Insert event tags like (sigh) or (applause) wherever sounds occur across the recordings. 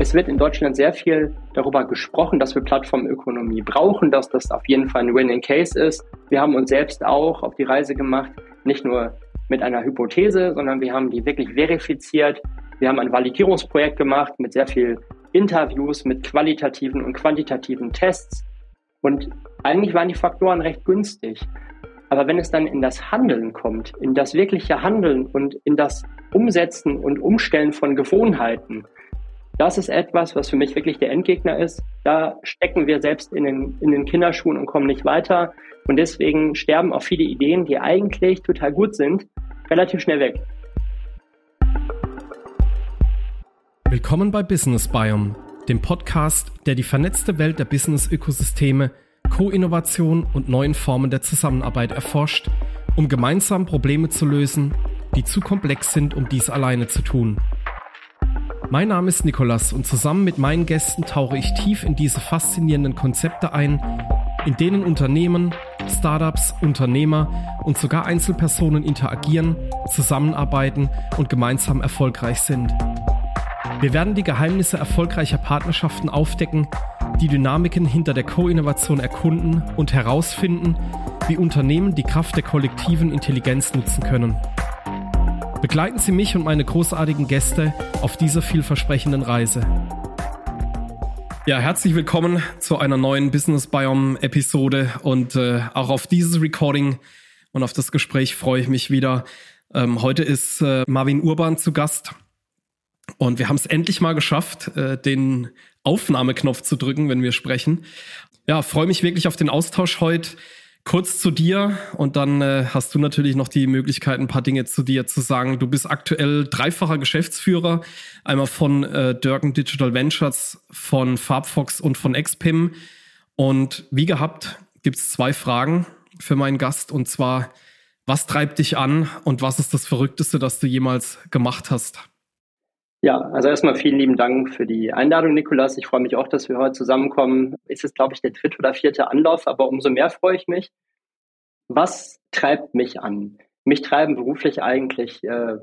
Es wird in Deutschland sehr viel darüber gesprochen, dass wir Plattformökonomie brauchen, dass das auf jeden Fall ein Winning Case ist. Wir haben uns selbst auch auf die Reise gemacht, nicht nur mit einer Hypothese, sondern wir haben die wirklich verifiziert. Wir haben ein Validierungsprojekt gemacht mit sehr viel Interviews, mit qualitativen und quantitativen Tests. Und eigentlich waren die Faktoren recht günstig. Aber wenn es dann in das Handeln kommt, in das wirkliche Handeln und in das Umsetzen und Umstellen von Gewohnheiten, das ist etwas, was für mich wirklich der Endgegner ist. Da stecken wir selbst in den, in den Kinderschuhen und kommen nicht weiter. Und deswegen sterben auch viele Ideen, die eigentlich total gut sind, relativ schnell weg. Willkommen bei Business Biome, dem Podcast, der die vernetzte Welt der Business-Ökosysteme, Co-Innovation und neuen Formen der Zusammenarbeit erforscht, um gemeinsam Probleme zu lösen, die zu komplex sind, um dies alleine zu tun. Mein Name ist Nikolas und zusammen mit meinen Gästen tauche ich tief in diese faszinierenden Konzepte ein, in denen Unternehmen, Startups, Unternehmer und sogar Einzelpersonen interagieren, zusammenarbeiten und gemeinsam erfolgreich sind. Wir werden die Geheimnisse erfolgreicher Partnerschaften aufdecken, die Dynamiken hinter der Co-Innovation erkunden und herausfinden, wie Unternehmen die Kraft der kollektiven Intelligenz nutzen können. Begleiten Sie mich und meine großartigen Gäste auf dieser vielversprechenden Reise. Ja, herzlich willkommen zu einer neuen Business Biome Episode und äh, auch auf dieses Recording und auf das Gespräch freue ich mich wieder. Ähm, heute ist äh, Marvin Urban zu Gast und wir haben es endlich mal geschafft, äh, den Aufnahmeknopf zu drücken, wenn wir sprechen. Ja, freue mich wirklich auf den Austausch heute. Kurz zu dir und dann äh, hast du natürlich noch die Möglichkeit, ein paar Dinge zu dir zu sagen. Du bist aktuell dreifacher Geschäftsführer, einmal von äh, Durkin Digital Ventures, von Farbfox und von Expim. Und wie gehabt gibt es zwei Fragen für meinen Gast und zwar, was treibt dich an und was ist das Verrückteste, das du jemals gemacht hast? Ja, also erstmal vielen lieben Dank für die Einladung, Nikolas. Ich freue mich auch, dass wir heute zusammenkommen. Es ist, glaube ich, der dritte oder vierte Anlauf, aber umso mehr freue ich mich. Was treibt mich an? Mich treiben beruflich eigentlich äh,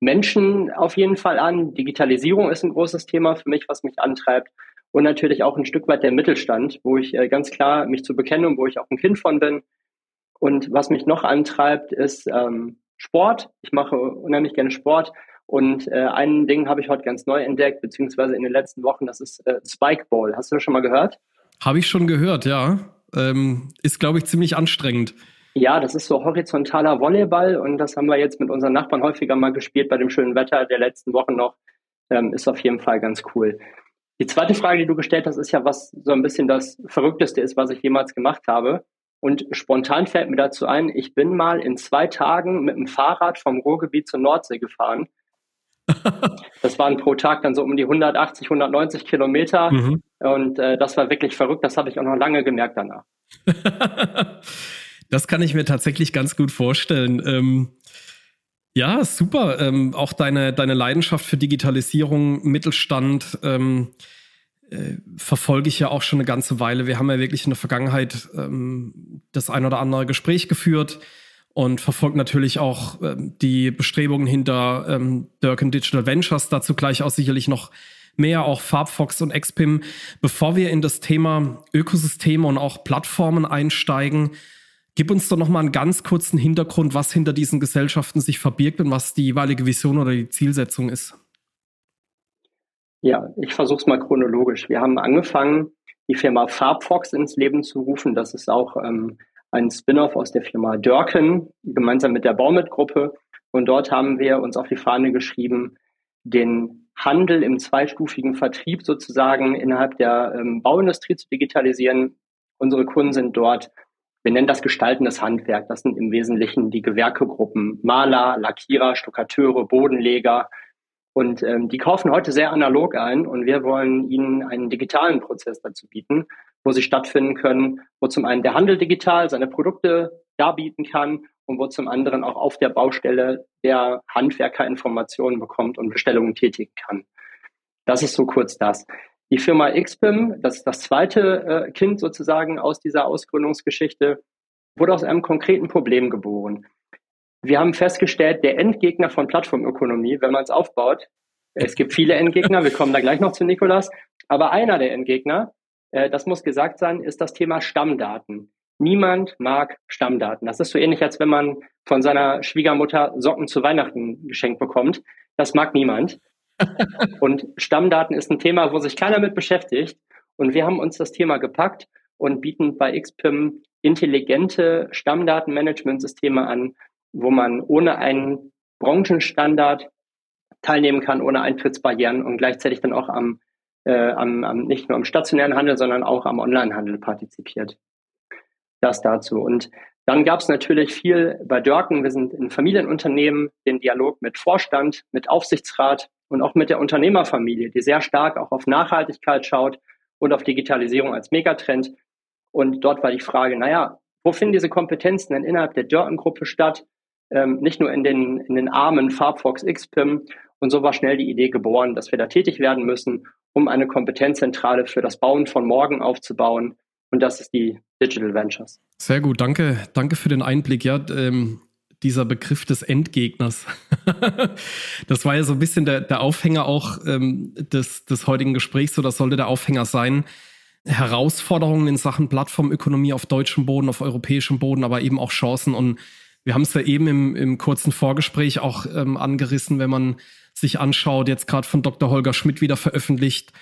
Menschen auf jeden Fall an. Digitalisierung ist ein großes Thema für mich, was mich antreibt. Und natürlich auch ein Stück weit der Mittelstand, wo ich äh, ganz klar mich zu bekennen und wo ich auch ein Kind von bin. Und was mich noch antreibt, ist ähm, Sport. Ich mache unheimlich gerne Sport und äh, ein Ding habe ich heute ganz neu entdeckt, beziehungsweise in den letzten Wochen, das ist äh, Spikeball. Hast du das schon mal gehört? Habe ich schon gehört, ja. Ähm, ist, glaube ich, ziemlich anstrengend. Ja, das ist so horizontaler Volleyball und das haben wir jetzt mit unseren Nachbarn häufiger mal gespielt bei dem schönen Wetter der letzten Wochen noch. Ähm, ist auf jeden Fall ganz cool. Die zweite Frage, die du gestellt hast, ist ja, was so ein bisschen das Verrückteste ist, was ich jemals gemacht habe. Und spontan fällt mir dazu ein, ich bin mal in zwei Tagen mit dem Fahrrad vom Ruhrgebiet zur Nordsee gefahren das waren pro Tag dann so um die 180, 190 Kilometer. Mhm. Und äh, das war wirklich verrückt. Das habe ich auch noch lange gemerkt danach. (laughs) das kann ich mir tatsächlich ganz gut vorstellen. Ähm, ja, super. Ähm, auch deine, deine Leidenschaft für Digitalisierung, Mittelstand, ähm, äh, verfolge ich ja auch schon eine ganze Weile. Wir haben ja wirklich in der Vergangenheit ähm, das ein oder andere Gespräch geführt und verfolgt natürlich auch ähm, die Bestrebungen hinter ähm, Durkin Digital Ventures, dazu gleich auch sicherlich noch mehr, auch Farbfox und Expim. Bevor wir in das Thema Ökosysteme und auch Plattformen einsteigen, gib uns doch noch mal einen ganz kurzen Hintergrund, was hinter diesen Gesellschaften sich verbirgt und was die jeweilige Vision oder die Zielsetzung ist. Ja, ich versuche es mal chronologisch. Wir haben angefangen, die Firma Farbfox ins Leben zu rufen. Das ist auch ähm, ein Spin-off aus der Firma Dörken, gemeinsam mit der Baumit-Gruppe. Und dort haben wir uns auf die Fahne geschrieben, den Handel im zweistufigen Vertrieb sozusagen innerhalb der ähm, Bauindustrie zu digitalisieren. Unsere Kunden sind dort, wir nennen das gestaltendes Handwerk. Das sind im Wesentlichen die Gewerkegruppen Maler, Lackierer, Stuckateure, Bodenleger. Und ähm, die kaufen heute sehr analog ein und wir wollen ihnen einen digitalen Prozess dazu bieten, wo sie stattfinden können, wo zum einen der Handel digital seine Produkte darbieten kann und wo zum anderen auch auf der Baustelle der Handwerker Informationen bekommt und Bestellungen tätigen kann. Das ist so kurz das. Die Firma XPIM, das ist das zweite äh, Kind sozusagen aus dieser Ausgründungsgeschichte, wurde aus einem konkreten Problem geboren. Wir haben festgestellt, der Endgegner von Plattformökonomie, wenn man es aufbaut, Es gibt viele Endgegner, wir kommen da gleich noch zu Nikolas. Aber einer der Endgegner, äh, das muss gesagt sein, ist das Thema Stammdaten. Niemand mag Stammdaten. Das ist so ähnlich, als wenn man von seiner Schwiegermutter Socken zu Weihnachten geschenkt bekommt. Das mag niemand. und Stammdaten ist ein Thema, wo sich keiner mit beschäftigt. Und wir haben uns das Thema gepackt und bieten bei XPIM intelligente Stammdatenmanagementsysteme an, wo man ohne einen Branchenstandard teilnehmen kann, ohne Eintrittsbarrieren und gleichzeitig dann auch am, äh, am, am nicht nur am stationären Handel, sondern auch am Onlinehandel partizipiert. Das dazu. Und dann gab es natürlich viel bei Dörken. Wir sind ein Familienunternehmen, den Dialog mit Vorstand, mit Aufsichtsrat und auch mit der Unternehmerfamilie, die sehr stark auch auf Nachhaltigkeit schaut und auf Digitalisierung als Megatrend. Und dort war die Frage, naja, wo finden diese Kompetenzen denn innerhalb der Dörken-Gruppe statt? Ähm, nicht nur in den, in den Armen Farbfox XPIM. Und so war schnell die Idee geboren, dass wir da tätig werden müssen, um eine Kompetenzzentrale für das Bauen von morgen aufzubauen. Und das ist die Digital Ventures. Sehr gut, danke, danke für den Einblick. Ja, ähm, dieser Begriff des Endgegners. (laughs) das war ja so ein bisschen der, der Aufhänger auch ähm, des, des heutigen Gesprächs, oder sollte der Aufhänger sein. Herausforderungen in Sachen Plattformökonomie auf deutschem Boden, auf europäischem Boden, aber eben auch Chancen. Und wir haben es ja eben im, im kurzen Vorgespräch auch ähm, angerissen, wenn man sich anschaut, jetzt gerade von Dr. Holger Schmidt wieder veröffentlicht,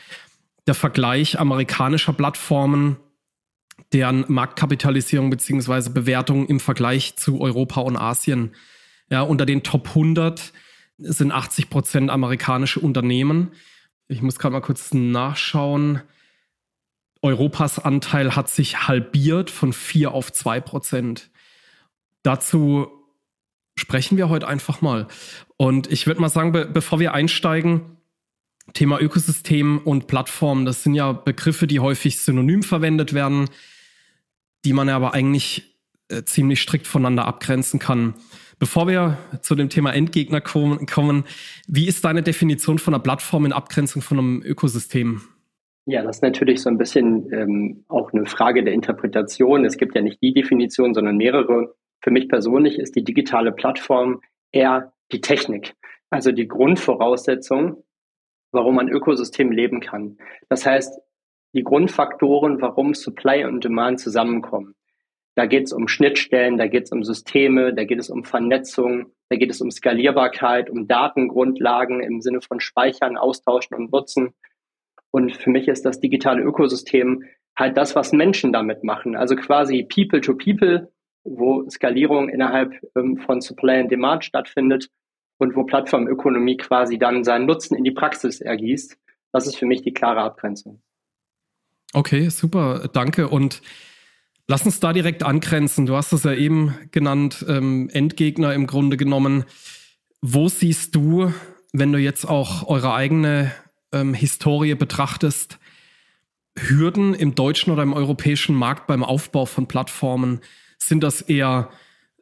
der Vergleich amerikanischer Plattformen deren Marktkapitalisierung beziehungsweise Bewertung im Vergleich zu Europa und Asien. Ja, unter den Top 100 sind 80 Prozent amerikanische Unternehmen. Ich muss gerade mal kurz nachschauen. Europas Anteil hat sich halbiert von 4 auf 2 Prozent. Dazu sprechen wir heute einfach mal. Und ich würde mal sagen, be bevor wir einsteigen, Thema Ökosystem und Plattform, das sind ja Begriffe, die häufig synonym verwendet werden die man aber eigentlich äh, ziemlich strikt voneinander abgrenzen kann. Bevor wir zu dem Thema Endgegner kommen, wie ist deine Definition von einer Plattform in Abgrenzung von einem Ökosystem? Ja, das ist natürlich so ein bisschen ähm, auch eine Frage der Interpretation. Es gibt ja nicht die Definition, sondern mehrere. Für mich persönlich ist die digitale Plattform eher die Technik, also die Grundvoraussetzung, warum ein Ökosystem leben kann. Das heißt, die Grundfaktoren, warum Supply und Demand zusammenkommen. Da geht es um Schnittstellen, da geht es um Systeme, da geht es um Vernetzung, da geht es um Skalierbarkeit, um Datengrundlagen im Sinne von Speichern, Austauschen und Nutzen. Und für mich ist das digitale Ökosystem halt das, was Menschen damit machen. Also quasi People to People, wo Skalierung innerhalb ähm, von Supply and Demand stattfindet und wo Plattformökonomie quasi dann seinen Nutzen in die Praxis ergießt. Das ist für mich die klare Abgrenzung. Okay, super, danke. Und lass uns da direkt angrenzen. Du hast es ja eben genannt, ähm, Endgegner im Grunde genommen. Wo siehst du, wenn du jetzt auch eure eigene ähm, Historie betrachtest, Hürden im deutschen oder im europäischen Markt beim Aufbau von Plattformen? Sind das eher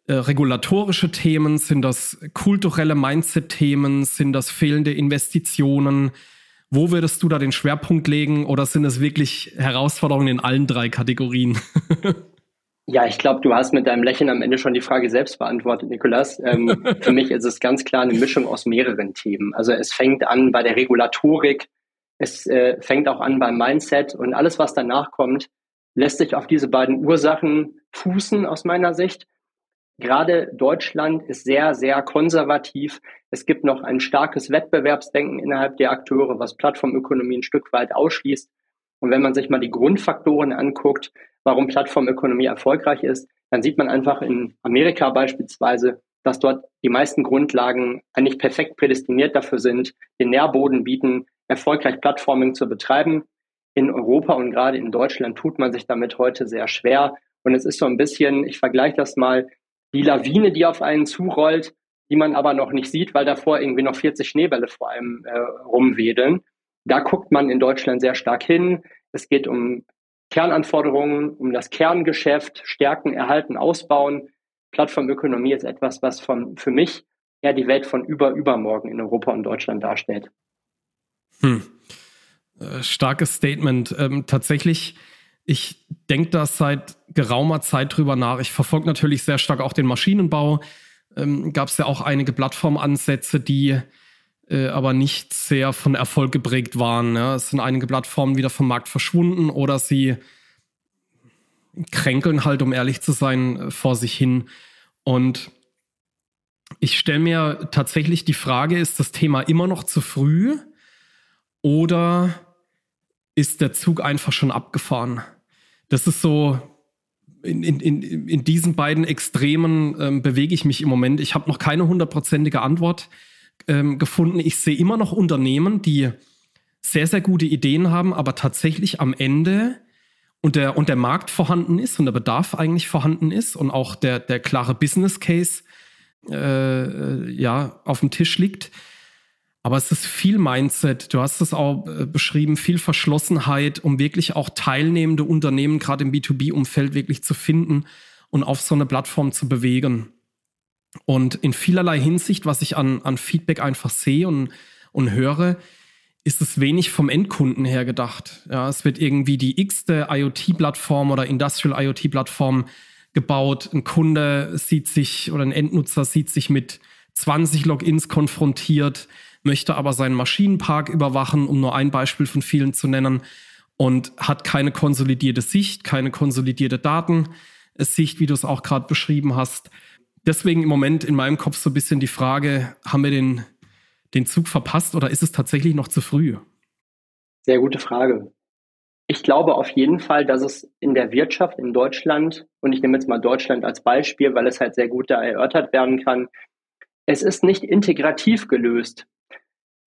äh, regulatorische Themen? Sind das kulturelle Mindset-Themen? Sind das fehlende Investitionen? Wo würdest du da den Schwerpunkt legen oder sind es wirklich Herausforderungen in allen drei Kategorien? (laughs) Ja, ich glaube, du hast mit deinem Lächeln am Ende schon die Frage selbst beantwortet, Nikolas. Ähm, (laughs) für mich ist es ganz klar eine Mischung aus mehreren Themen. Also es fängt an bei der Regulatorik, es äh, fängt auch an beim Mindset und alles, was danach kommt, lässt sich auf diese beiden Ursachen fußen aus meiner Sicht. Gerade Deutschland ist sehr, sehr konservativ. Es gibt noch ein starkes Wettbewerbsdenken innerhalb der Akteure, was Plattformökonomie ein Stück weit ausschließt. Und wenn man sich mal die Grundfaktoren anguckt, warum Plattformökonomie erfolgreich ist, dann sieht man einfach in Amerika beispielsweise, dass dort die meisten Grundlagen eigentlich perfekt prädestiniert dafür sind, den Nährboden bieten, erfolgreich Plattforming zu betreiben. In Europa und gerade in Deutschland tut man sich damit heute sehr schwer. Und es ist so ein bisschen, ich vergleiche das mal, die Lawine, die auf einen zurollt, die man aber noch nicht sieht, weil davor irgendwie noch 40 Schneebälle vor einem äh, rumwedeln. Da guckt man in Deutschland sehr stark hin. Es geht um Kernanforderungen, um das Kerngeschäft, stärken, erhalten, ausbauen. Plattformökonomie ist etwas, was von, für mich eher die Welt von über übermorgen in Europa und Deutschland darstellt. Hm. Äh, starkes Statement. Ähm, tatsächlich ich denke da seit geraumer Zeit drüber nach. Ich verfolge natürlich sehr stark auch den Maschinenbau. Ähm, Gab es ja auch einige Plattformansätze, die äh, aber nicht sehr von Erfolg geprägt waren. Ja. Es sind einige Plattformen wieder vom Markt verschwunden oder sie kränkeln halt, um ehrlich zu sein, äh, vor sich hin. Und ich stelle mir tatsächlich die Frage, ist das Thema immer noch zu früh oder ist der Zug einfach schon abgefahren? Das ist so, in, in, in, diesen beiden Extremen ähm, bewege ich mich im Moment. Ich habe noch keine hundertprozentige Antwort ähm, gefunden. Ich sehe immer noch Unternehmen, die sehr, sehr gute Ideen haben, aber tatsächlich am Ende und der, und der Markt vorhanden ist und der Bedarf eigentlich vorhanden ist und auch der, der klare Business Case äh, äh, ja, auf dem Tisch liegt. Aber es ist viel Mindset, du hast es auch äh, beschrieben, viel Verschlossenheit, um wirklich auch teilnehmende Unternehmen gerade im B2B-Umfeld wirklich zu finden und auf so eine Plattform zu bewegen. Und in vielerlei Hinsicht, was ich an, an Feedback einfach sehe und, und höre, ist es wenig vom Endkunden her gedacht. Ja, es wird irgendwie die x-te IoT-Plattform oder Industrial IoT-Plattform gebaut. Ein Kunde sieht sich oder ein Endnutzer sieht sich mit 20 Logins konfrontiert, möchte aber seinen Maschinenpark überwachen, um nur ein Beispiel von vielen zu nennen, und hat keine konsolidierte Sicht, keine konsolidierte Datensicht, wie du es auch gerade beschrieben hast. Deswegen im Moment in meinem Kopf so ein bisschen die Frage, haben wir den den Zug verpasst oder ist es tatsächlich noch zu früh? Sehr gute Frage. Ich glaube auf jeden Fall, dass es in der Wirtschaft in Deutschland, und ich nehme jetzt mal Deutschland als Beispiel, weil es halt sehr gut da erörtert werden kann, es ist nicht integrativ gelöst.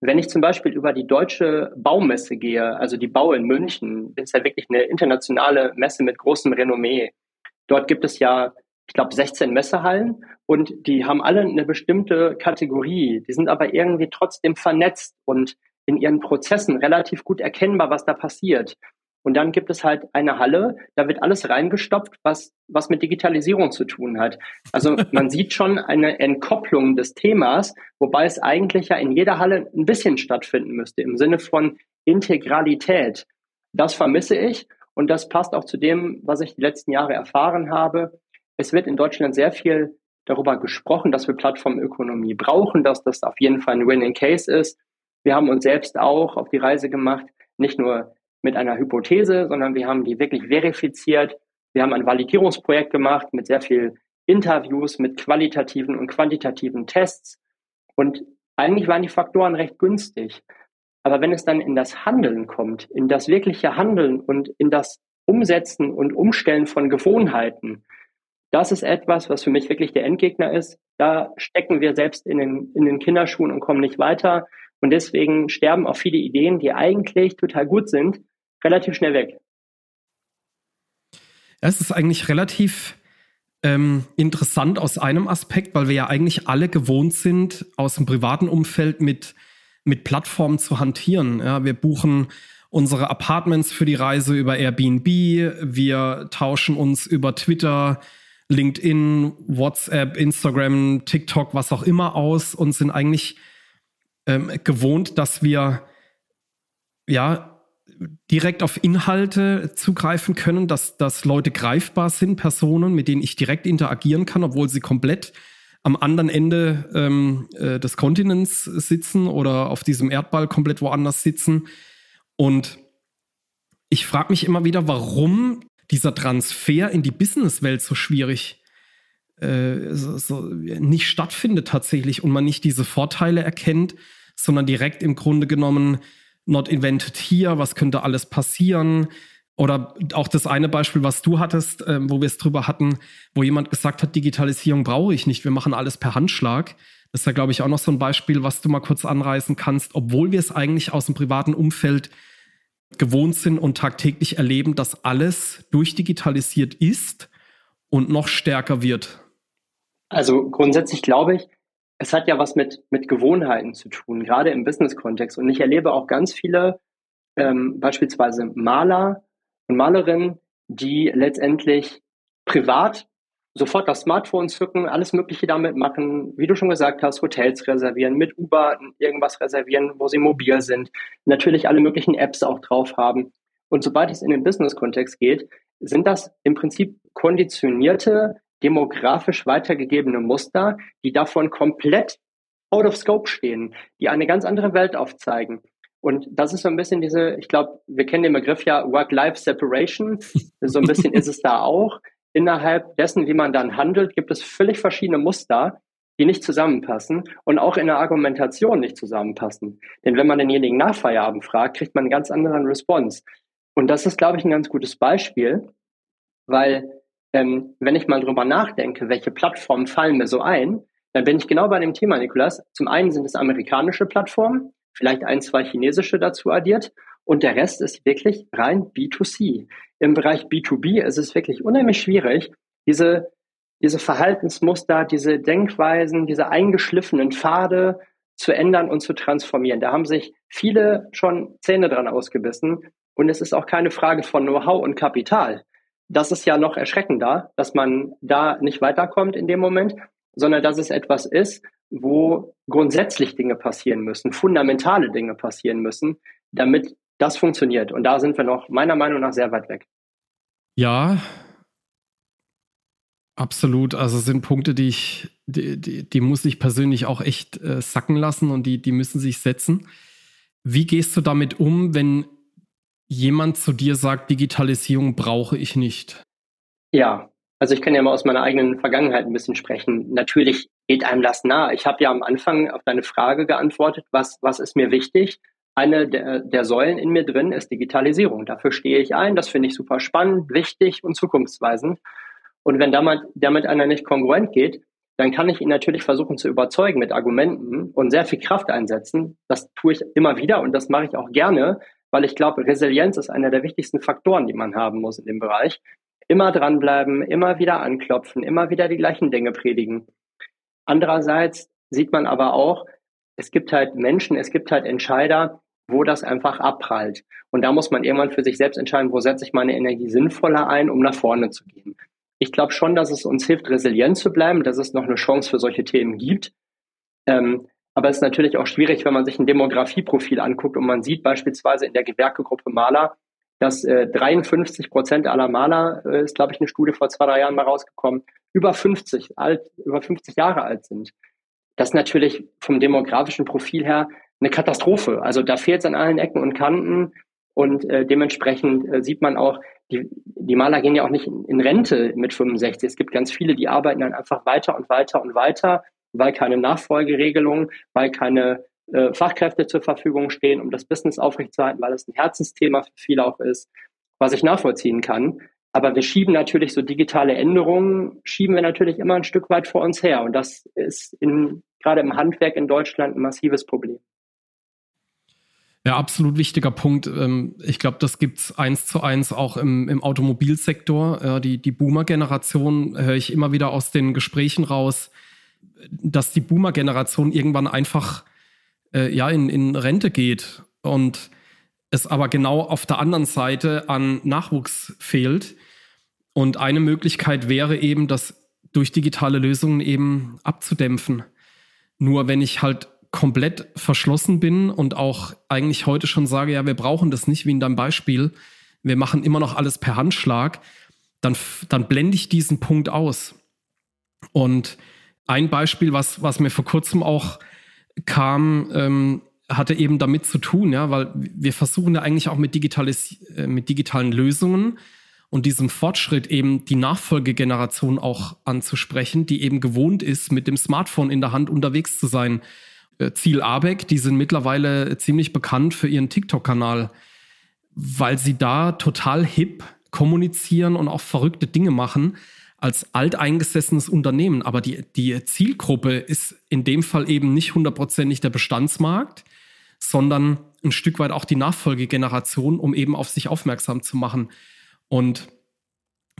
Wenn ich zum Beispiel über die deutsche Baumesse gehe, also die Bau in München, ist ja wirklich eine internationale Messe mit großem Renommee. Dort gibt es ja ich glaube, 16 Messehallen und die haben alle eine bestimmte Kategorie. Die sind aber irgendwie trotzdem vernetzt und in ihren Prozessen relativ gut erkennbar, was da passiert. Und dann gibt es halt eine Halle, da wird alles reingestopft, was, was mit Digitalisierung zu tun hat. Also (laughs) man sieht schon eine Entkopplung des Themas, wobei es eigentlich ja in jeder Halle ein bisschen stattfinden müsste, im Sinne von Integralität. Das vermisse ich und das passt auch zu dem, was ich die letzten Jahre erfahren habe. Es wird in Deutschland sehr viel darüber gesprochen, dass wir Plattformökonomie brauchen, dass das auf jeden Fall ein Winning Case ist. Wir haben uns selbst auch auf die Reise gemacht, nicht nur mit einer Hypothese, sondern wir haben die wirklich verifiziert. Wir haben ein Validierungsprojekt gemacht mit sehr viel Interviews, mit qualitativen und quantitativen Tests. Und eigentlich waren die Faktoren recht günstig. Aber wenn es dann in das Handeln kommt, in das wirkliche Handeln und in das Umsetzen und Umstellen von Gewohnheiten, das ist etwas, was für mich wirklich der Endgegner ist. Da stecken wir selbst in den, in den Kinderschuhen und kommen nicht weiter. Und deswegen sterben auch viele Ideen, die eigentlich total gut sind, relativ schnell weg. Es ist eigentlich relativ ähm, interessant aus einem Aspekt, weil wir ja eigentlich alle gewohnt sind, aus dem privaten Umfeld mit, mit Plattformen zu hantieren. Ja, wir buchen unsere Apartments für die Reise über Airbnb, wir tauschen uns über Twitter LinkedIn, WhatsApp, Instagram, TikTok, was auch immer aus und sind eigentlich ähm, gewohnt, dass wir ja direkt auf Inhalte zugreifen können, dass, dass Leute greifbar sind, Personen, mit denen ich direkt interagieren kann, obwohl sie komplett am anderen Ende ähm, äh, des Kontinents sitzen oder auf diesem Erdball komplett woanders sitzen. Und ich frage mich immer wieder, warum dieser Transfer in die Businesswelt so schwierig äh, so, so nicht stattfindet tatsächlich und man nicht diese Vorteile erkennt, sondern direkt im Grunde genommen not invented here, was könnte alles passieren. Oder auch das eine Beispiel, was du hattest, äh, wo wir es drüber hatten, wo jemand gesagt hat, Digitalisierung brauche ich nicht, wir machen alles per Handschlag. Das ist ja, glaube ich, auch noch so ein Beispiel, was du mal kurz anreißen kannst, obwohl wir es eigentlich aus dem privaten Umfeld gewohnt sind und tagtäglich erleben, dass alles durchdigitalisiert ist und noch stärker wird? Also grundsätzlich glaube ich, es hat ja was mit, mit Gewohnheiten zu tun, gerade im Business-Kontext. Und ich erlebe auch ganz viele, ähm, beispielsweise Maler und Malerinnen, die letztendlich privat sofort das Smartphone zücken, alles Mögliche damit machen, wie du schon gesagt hast, Hotels reservieren, mit Uber irgendwas reservieren, wo sie mobil sind, natürlich alle möglichen Apps auch drauf haben. Und sobald es in den Business-Kontext geht, sind das im Prinzip konditionierte, demografisch weitergegebene Muster, die davon komplett out of scope stehen, die eine ganz andere Welt aufzeigen. Und das ist so ein bisschen diese, ich glaube, wir kennen den Begriff ja Work-Life-Separation. (laughs) So ein bisschen ist es da auch. Innerhalb dessen, wie man dann handelt, gibt es völlig verschiedene Muster, die nicht zusammenpassen und auch in der Argumentation nicht zusammenpassen. Denn wenn man denjenigen nach Feierabend fragt, kriegt man einen ganz anderen Response. Und das ist, glaube ich, ein ganz gutes Beispiel, weil ähm, wenn ich mal drüber nachdenke, welche Plattformen fallen mir so ein, dann bin ich genau bei dem Thema, Nikolas. Zum einen sind es amerikanische Plattformen, vielleicht ein, zwei chinesische dazu addiert und der Rest ist wirklich rein B2C. Im Bereich B2B ist es wirklich unheimlich schwierig, diese diese Verhaltensmuster, diese Denkweisen, diese eingeschliffenen Pfade zu ändern und zu transformieren. Da haben sich viele schon Zähne dran ausgebissen. Und es ist auch keine Frage von Know-how und Kapital. Das ist ja noch erschreckender, dass man da nicht weiterkommt in dem Moment, sondern dass es etwas ist, wo grundsätzlich Dinge passieren müssen, fundamentale Dinge passieren müssen, damit das funktioniert. Und da sind wir noch meiner Meinung nach sehr weit weg. Ja, Absolut, also sind Punkte, die ich, die, die, die muss ich persönlich auch echt äh, sacken lassen und die, die müssen sich setzen. Wie gehst du damit um, wenn jemand zu dir sagt, Digitalisierung brauche ich nicht? Ja, also ich kann ja mal aus meiner eigenen Vergangenheit ein bisschen sprechen. Natürlich geht einem das nah. Ich habe ja am Anfang auf deine Frage geantwortet, was, was ist mir wichtig? Eine der, der Säulen in mir drin ist Digitalisierung. Dafür stehe ich ein. Das finde ich super spannend, wichtig und zukunftsweisend. Und wenn damit, damit einer nicht kongruent geht, dann kann ich ihn natürlich versuchen zu überzeugen mit Argumenten und sehr viel Kraft einsetzen. Das tue ich immer wieder und das mache ich auch gerne, weil ich glaube, Resilienz ist einer der wichtigsten Faktoren, die man haben muss in dem Bereich. Immer dranbleiben, immer wieder anklopfen, immer wieder die gleichen Dinge predigen. Andererseits sieht man aber auch, es gibt halt Menschen, es gibt halt Entscheider, wo das einfach abprallt. Und da muss man irgendwann für sich selbst entscheiden, wo setze ich meine Energie sinnvoller ein, um nach vorne zu gehen. Ich glaube schon, dass es uns hilft, resilient zu bleiben, dass es noch eine Chance für solche Themen gibt. Ähm, aber es ist natürlich auch schwierig, wenn man sich ein Demografieprofil anguckt und man sieht beispielsweise in der Gewerkegruppe Maler, dass äh, 53 Prozent aller Maler, äh, ist glaube ich eine Studie vor zwei, drei Jahren mal rausgekommen, über 50 alt, über 50 Jahre alt sind. Das ist natürlich vom demografischen Profil her eine Katastrophe. Also da fehlt es an allen Ecken und Kanten und äh, dementsprechend äh, sieht man auch, die, die Maler gehen ja auch nicht in Rente mit 65. Es gibt ganz viele, die arbeiten dann einfach weiter und weiter und weiter, weil keine Nachfolgeregelung, weil keine äh, Fachkräfte zur Verfügung stehen, um das Business aufrechtzuerhalten, weil es ein Herzensthema für viele auch ist, was ich nachvollziehen kann. Aber wir schieben natürlich so digitale Änderungen, schieben wir natürlich immer ein Stück weit vor uns her. Und das ist in, gerade im Handwerk in Deutschland ein massives Problem. Ja, absolut wichtiger Punkt. Ähm, ich glaube, das gibt's eins zu eins auch im, im Automobilsektor. Die, die Boomer-Generation höre ich immer wieder aus den Gesprächen raus, dass die Boomer-Generation irgendwann einfach äh, ja, in, in Rente geht und es aber genau auf der anderen Seite an Nachwuchs fehlt. Und eine Möglichkeit wäre eben, das durch digitale Lösungen eben abzudämpfen. Nur wenn ich halt komplett verschlossen bin und auch eigentlich heute schon sage, ja, wir brauchen das nicht, wie in deinem Beispiel, wir machen immer noch alles per Handschlag, dann, dann blende ich diesen Punkt aus. Und ein Beispiel, was, was mir vor kurzem auch kam, ähm, hatte eben damit zu tun, ja, weil wir versuchen ja eigentlich auch mit, digitalis äh, mit digitalen Lösungen und diesem Fortschritt eben die Nachfolgegeneration auch anzusprechen, die eben gewohnt ist, mit dem Smartphone in der Hand unterwegs zu sein. Äh, Ziel Abeck, die sind mittlerweile ziemlich bekannt für ihren TikTok-Kanal, weil sie da total hip kommunizieren und auch verrückte Dinge machen als alteingesessenes Unternehmen. Aber die, die Zielgruppe ist in dem Fall eben nicht hundertprozentig der Bestandsmarkt, sondern ein Stück weit auch die Nachfolgegeneration, um eben auf sich aufmerksam zu machen. Und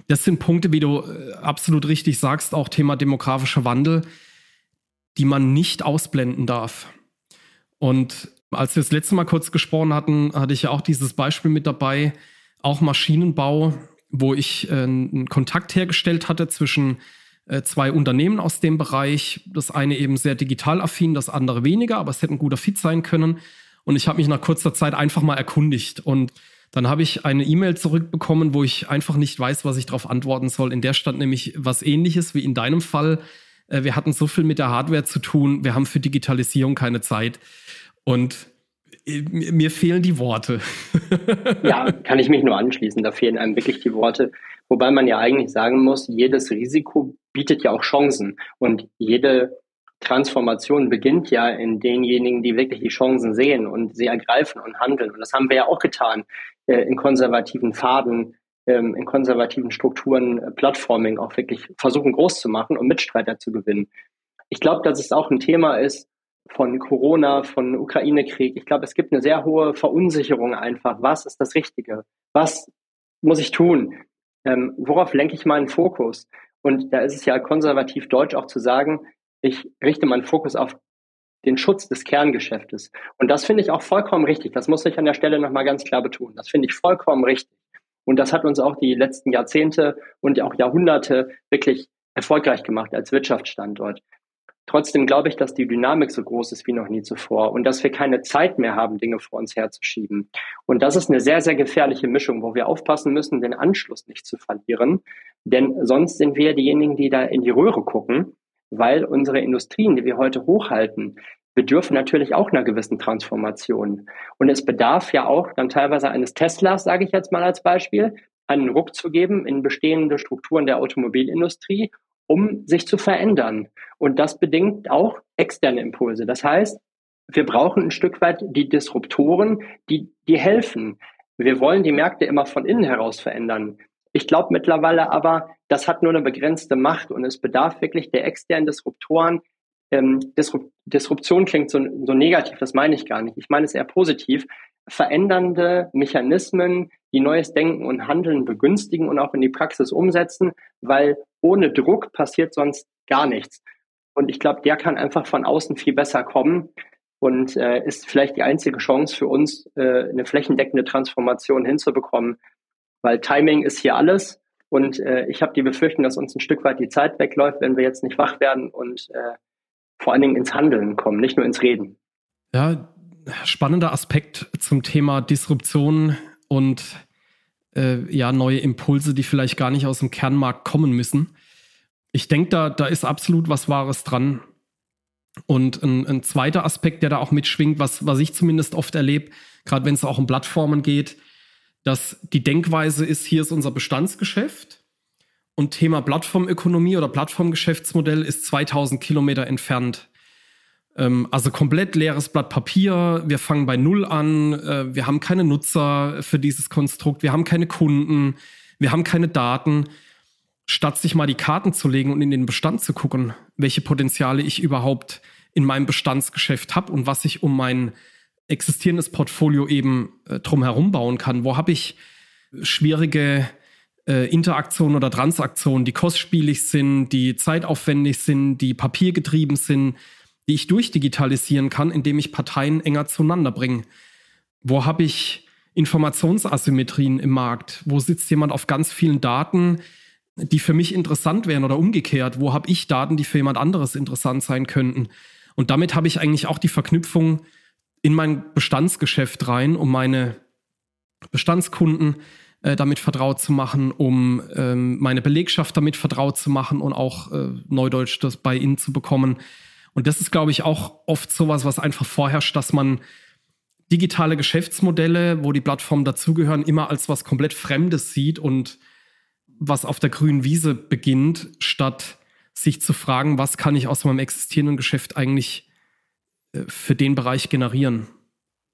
das sind Punkte, wie du äh, absolut richtig sagst, auch Thema demografischer Wandel die man nicht ausblenden darf. Und als wir das letzte Mal kurz gesprochen hatten, hatte ich ja auch dieses Beispiel mit dabei, auch Maschinenbau, wo ich äh, einen Kontakt hergestellt hatte zwischen äh, zwei Unternehmen aus dem Bereich. Das eine eben sehr digital affin, das andere weniger, aber es hätte ein guter Fit sein können. Und ich habe mich nach kurzer Zeit einfach mal erkundigt und dann habe ich eine E-Mail zurückbekommen, wo ich einfach nicht weiß, was ich darauf antworten soll. In der stand nämlich was ähnliches wie in deinem Fall Äh, wir hatten so viel mit der Hardware zu tun. Wir haben für Digitalisierung keine Zeit. Und mir fehlen die Worte. (laughs) ja, kann ich mich nur anschließen. Da fehlen einem wirklich die Worte. Wobei man ja eigentlich sagen muss, jedes Risiko bietet ja auch Chancen. Und jede Transformation beginnt ja in denjenigen, die wirklich die Chancen sehen und sie ergreifen und handeln. Und das haben wir ja auch getan äh, in konservativen Pfaden, ähm, in konservativen Strukturen, äh, Plattforming auch wirklich versuchen groß zu machen und Mitstreiter zu gewinnen. Ich glaube, dass es auch ein Thema ist von Corona, von Ukraine-Krieg. Ich glaube, es gibt eine sehr hohe Verunsicherung einfach. Was ist das Richtige? Was muss ich tun? Ähm, worauf lenke ich meinen Fokus? Und da ist es ja konservativ deutsch auch zu sagen, ich richte meinen Fokus auf den Schutz des Kerngeschäftes. Und das finde ich auch vollkommen richtig. Das muss ich an der Stelle nochmal ganz klar betonen. Das finde ich vollkommen richtig. Und das hat uns auch die letzten Jahrzehnte und auch Jahrhunderte wirklich erfolgreich gemacht als Wirtschaftsstandort. Trotzdem glaube ich, dass die Dynamik so groß ist wie noch nie zuvor und dass wir keine Zeit mehr haben, Dinge vor uns herzuschieben. Und das ist eine sehr, sehr gefährliche Mischung, wo wir aufpassen müssen, den Anschluss nicht zu verlieren. Denn sonst sind wir diejenigen, die da in die Röhre gucken weil unsere Industrien, die wir heute hochhalten, bedürfen natürlich auch einer gewissen Transformation. Und es bedarf ja auch dann teilweise eines Teslas, sage ich jetzt mal als Beispiel, einen Ruck zu geben in bestehende Strukturen der Automobilindustrie, um sich zu verändern. Und das bedingt auch externe Impulse. Das heißt, wir brauchen ein Stück weit die Disruptoren, die, die helfen. Wir wollen die Märkte immer von innen heraus verändern. Ich glaube mittlerweile aber, das hat nur eine begrenzte Macht und es bedarf wirklich der externen Disruptoren. Ähm, Disrup Disruption klingt so, so negativ, das meine ich gar nicht. Ich meine es eher positiv. Verändernde Mechanismen, die neues Denken und Handeln begünstigen und auch in die Praxis umsetzen, weil ohne Druck passiert sonst gar nichts. Und ich glaube, der kann einfach von außen viel besser kommen und äh, ist vielleicht die einzige Chance für uns, äh, eine flächendeckende Transformation hinzubekommen, weil Timing ist hier alles. Und äh, ich habe die Befürchtung, dass uns ein Stück weit die Zeit wegläuft, wenn wir jetzt nicht wach werden und äh, vor allen Dingen ins Handeln kommen, nicht nur ins Reden. Ja, spannender Aspekt zum Thema Disruption und äh, ja, neue Impulse, die vielleicht gar nicht aus dem Kernmarkt kommen müssen. Ich denke, da, da ist absolut was Wahres dran. Und ein, ein zweiter Aspekt, der da auch mitschwingt, was, was ich zumindest oft erlebe, gerade wenn es auch um Plattformen geht, dass die Denkweise ist, hier ist unser Bestandsgeschäft und Thema Plattformökonomie oder Plattformgeschäftsmodell ist 2000 Kilometer entfernt. Ähm, also komplett leeres Blatt Papier. Wir fangen bei Null an. Äh, wir haben keine Nutzer für dieses Konstrukt. Wir haben keine Kunden. Wir haben keine Daten. Statt sich mal die Karten zu legen und in den Bestand zu gucken, welche Potenziale ich überhaupt in meinem Bestandsgeschäft habe und was ich um mein existierendes Portfolio eben äh, drumherum bauen kann. Wo habe ich schwierige äh, Interaktionen oder Transaktionen, die kostspielig sind, die zeitaufwendig sind, die papiergetrieben sind, die ich durchdigitalisieren kann, indem ich Parteien enger zueinander bringe. Wo habe ich Informationsasymmetrien im Markt? Wo sitzt jemand auf ganz vielen Daten, die für mich interessant wären oder umgekehrt? Wo habe ich Daten, die für jemand anderes interessant sein könnten? Und damit habe ich eigentlich auch die Verknüpfung in mein Bestandsgeschäft rein, um meine Bestandskunden äh, damit vertraut zu machen, um ähm, meine Belegschaft damit vertraut zu machen und auch äh, Neudeutsch das bei ihnen zu bekommen. Und das ist, glaube ich, auch oft sowas, was einfach vorherrscht, dass man digitale Geschäftsmodelle, wo die Plattformen dazugehören, immer als was komplett Fremdes sieht und was auf der grünen Wiese beginnt, statt sich zu fragen, was kann ich aus meinem existierenden Geschäft eigentlich für den Bereich generieren?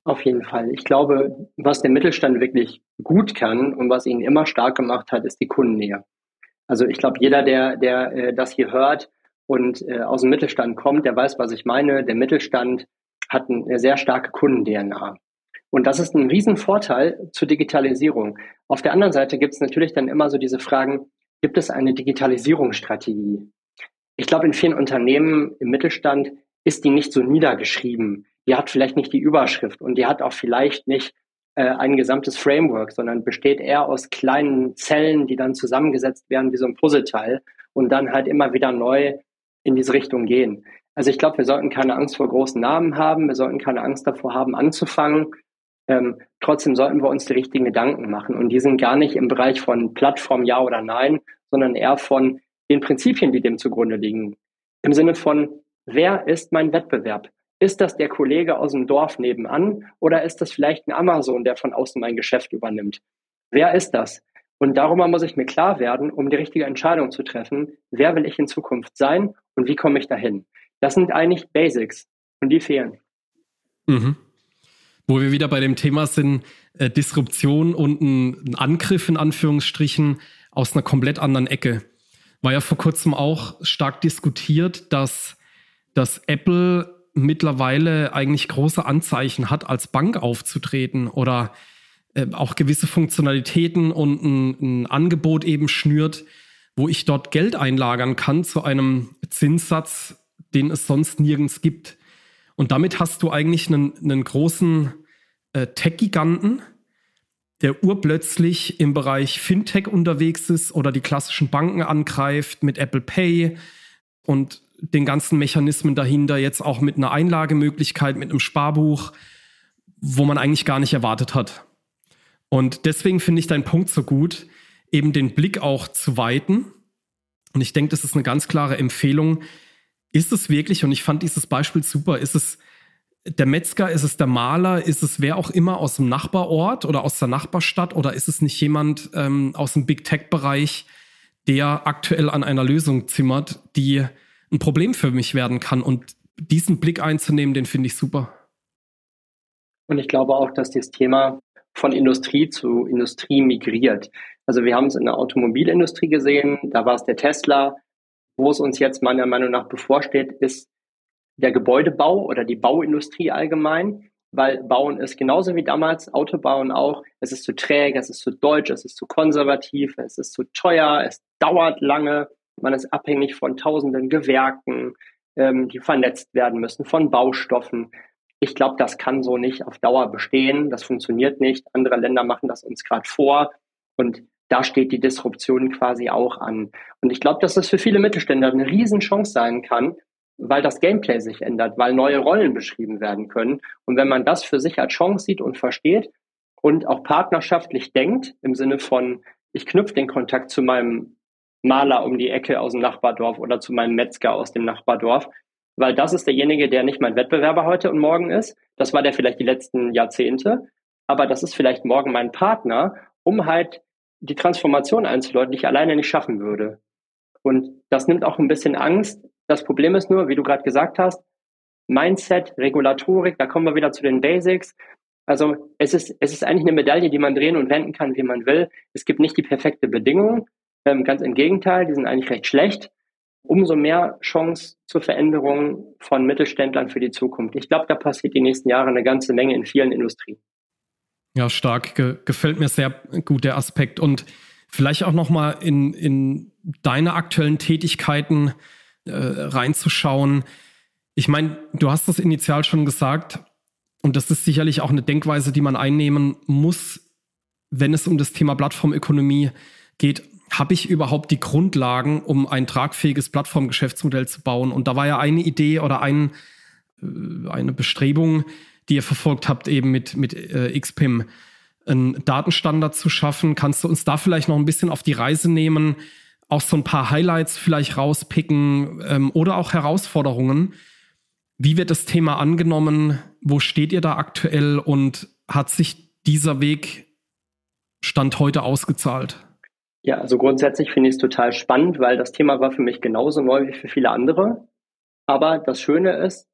Auf jeden Fall. Ich glaube, was der Mittelstand wirklich gut kann und was ihn immer stark gemacht hat, ist die Kundennähe. Also ich glaube, jeder, der, der äh, das hier hört und äh, aus dem Mittelstand kommt, der weiß, was ich meine. Der Mittelstand hat eine sehr starke Kunden-DNA. Und das ist ein Riesenvorteil zur Digitalisierung. Auf der anderen Seite gibt es natürlich dann immer so diese Fragen, gibt es eine Digitalisierungsstrategie? Ich glaube, in vielen Unternehmen im Mittelstand ist die nicht so niedergeschrieben. Die hat vielleicht nicht die Überschrift und die hat auch vielleicht nicht äh, ein gesamtes Framework, sondern besteht eher aus kleinen Zellen, die dann zusammengesetzt werden wie so ein Puzzleteil und dann halt immer wieder neu in diese Richtung gehen. Also ich glaube, wir sollten keine Angst vor großen Namen haben, wir sollten keine Angst davor haben, anzufangen. Ähm, trotzdem sollten wir uns die richtigen Gedanken machen. Und die sind gar nicht im Bereich von Plattform ja oder nein, sondern eher von den Prinzipien, die dem zugrunde liegen. Im Sinne von, wer ist mein Wettbewerb? Ist das der Kollege aus dem Dorf nebenan oder ist das vielleicht ein Amazon, der von außen mein Geschäft übernimmt? Wer ist das? Und darüber muss ich mir klar werden, um die richtige Entscheidung zu treffen, wer will ich in Zukunft sein und wie komme ich dahin? Das sind eigentlich Basics und die fehlen. Mhm. Wo wir wieder bei dem Thema sind, äh, Disruption und ein, ein Angriff in Anführungsstrichen aus einer komplett anderen Ecke. War ja vor kurzem auch stark diskutiert, dass, dass Apple mittlerweile eigentlich große Anzeichen hat, als Bank aufzutreten oder äh, auch gewisse Funktionalitäten und ein, ein, Angebot eben schnürt, wo ich dort Geld einlagern kann zu einem Zinssatz, den es sonst nirgends gibt. Und damit hast du eigentlich einen, einen großen äh, Tech-Giganten, der urplötzlich im Bereich Fintech unterwegs ist oder die klassischen Banken angreift mit Apple Pay und den ganzen Mechanismen dahinter, jetzt auch mit einer Einlagemöglichkeit, mit einem Sparbuch, wo man eigentlich gar nicht erwartet hat. Und deswegen finde ich deinen Punkt so gut, eben den Blick auch zu weiten. Und ich denke, das ist eine ganz klare Empfehlung. Ist es wirklich, und ich fand dieses Beispiel super, ist es der Metzger, ist es der Maler, ist es wer auch immer aus dem Nachbarort oder aus der Nachbarstadt oder ist es nicht jemand ähm, aus dem Big Tech-Bereich, der aktuell an einer Lösung zimmert, die ein Problem für mich werden kann. Und diesen Blick einzunehmen, den finde ich super. Und ich glaube auch, dass das Thema von Industrie zu Industrie migriert. Also wir haben es in der Automobilindustrie gesehen, da war es der Tesla. Wo es uns jetzt meiner Meinung nach bevorsteht, ist der Gebäudebau oder die Bauindustrie allgemein, weil Bauen ist genauso wie damals, Autobauen auch, es ist zu träge, es ist zu deutsch, es ist zu konservativ, es ist zu teuer, es dauert lange man ist abhängig von tausenden Gewerken, ähm, die vernetzt werden müssen, von Baustoffen. Ich glaube, das kann so nicht auf Dauer bestehen. Das funktioniert nicht. Andere Länder machen das uns gerade vor. Und da steht die Disruption quasi auch an. Und ich glaube, dass das für viele Mittelständler eine Riesenchance sein kann, weil das Gameplay sich ändert, weil neue Rollen beschrieben werden können. Und wenn man das für sich als Chance sieht und versteht und auch partnerschaftlich denkt, im Sinne von, ich knüpfe den Kontakt zu meinem Maler um die Ecke aus dem Nachbardorf oder zu meinem Metzger aus dem Nachbardorf, weil das ist derjenige, der nicht mein Wettbewerber heute und morgen ist. Das war der vielleicht die letzten Jahrzehnte, aber das ist vielleicht morgen mein Partner, um halt die Transformation einzuläuten, die ich alleine nicht schaffen würde. Und das nimmt auch ein bisschen Angst. Das Problem ist nur, wie du gerade gesagt hast, Mindset, Regulatorik, da kommen wir wieder zu den Basics. Also es ist, es ist eigentlich eine Medaille, die man drehen und wenden kann, wie man will. Es gibt nicht die perfekte Bedingung, ähm, ganz im Gegenteil, die sind eigentlich recht schlecht. Umso mehr Chance zur Veränderung von Mittelständlern für die Zukunft. Ich glaube, da passiert die nächsten Jahre eine ganze Menge in vielen Industrien. Ja, stark. Ge gefällt mir sehr gut der Aspekt. Und vielleicht auch nochmal in, in deine aktuellen Tätigkeiten äh, reinzuschauen. Ich meine, du hast das initial schon gesagt, und das ist sicherlich auch eine Denkweise, die man einnehmen muss, wenn es um das Thema Plattformökonomie geht habe ich überhaupt die Grundlagen, um ein tragfähiges Plattformgeschäftsmodell zu bauen? Und da war ja eine Idee oder ein, äh, eine Bestrebung, die ihr verfolgt habt, eben mit, mit äh, XPIM, einen Datenstandard zu schaffen. Kannst du uns da vielleicht noch ein bisschen auf die Reise nehmen, auch so ein paar Highlights vielleicht rauspicken ähm, oder auch Herausforderungen? Wie wird das Thema angenommen? Wo steht ihr da aktuell und hat sich dieser Weg Stand heute ausgezahlt? Ja, also grundsätzlich finde ich es total spannend, weil das Thema war für mich genauso neu wie für viele andere. Aber das Schöne ist,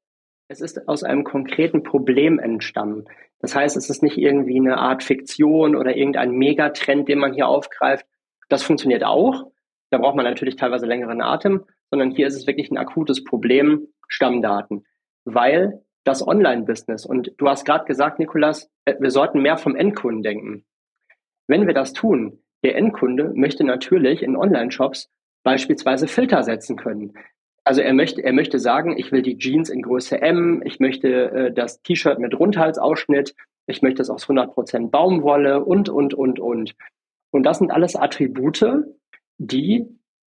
es ist aus einem konkreten Problem entstanden. Das heißt, es ist nicht irgendwie eine Art Fiktion oder irgendein Megatrend, den man hier aufgreift. Das funktioniert auch. Da braucht man natürlich teilweise längeren Atem, sondern hier ist es wirklich ein akutes Problem, Stammdaten. Weil das Online-Business, und du hast gerade gesagt, Nikolas, äh, wir sollten mehr vom Endkunden denken. Wenn wir das tun, der Endkunde möchte natürlich in Online-Shops beispielsweise Filter setzen können. Also er möchte, er möchte sagen, ich will die Jeans in Größe M, ich möchte äh, das T-Shirt mit Rundhalsausschnitt, ich möchte es aus 100% Baumwolle und, und, und, und. Und das sind alles Attribute, die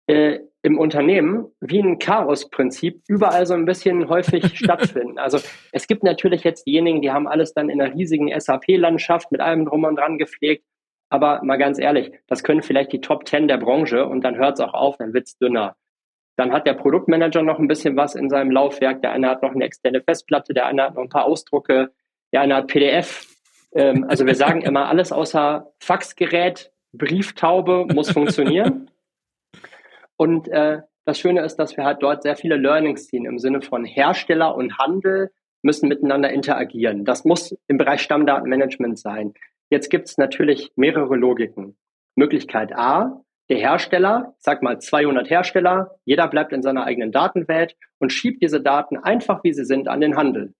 äh, im Unternehmen wie ein Chaos-Prinzip überall so ein bisschen häufig (laughs) stattfinden. Also es gibt natürlich jetzt diejenigen, die haben alles dann in einer riesigen SAP-Landschaft mit allem drum und dran gepflegt. Aber mal ganz ehrlich, das können vielleicht die Top 10 der Branche und dann hört es auch auf, dann wird es dünner. Dann hat der Produktmanager noch ein bisschen was in seinem Laufwerk. Der eine hat noch eine externe Festplatte, der eine hat noch ein paar Ausdrucke, der eine hat PDF. Ähm, also wir sagen immer, (laughs) alles außer Faxgerät, Brieftaube muss funktionieren. Und äh, das Schöne ist, dass wir halt dort sehr viele Learnings ziehen im Sinne von Hersteller und Handel müssen miteinander interagieren. Das muss im Bereich Stammdatenmanagement sein. Jetzt gibt es natürlich mehrere Logiken. Möglichkeit A, der Hersteller, sag mal 200 Hersteller, jeder bleibt in seiner eigenen Datenwelt und schiebt diese Daten einfach, wie sie sind, an den Handel.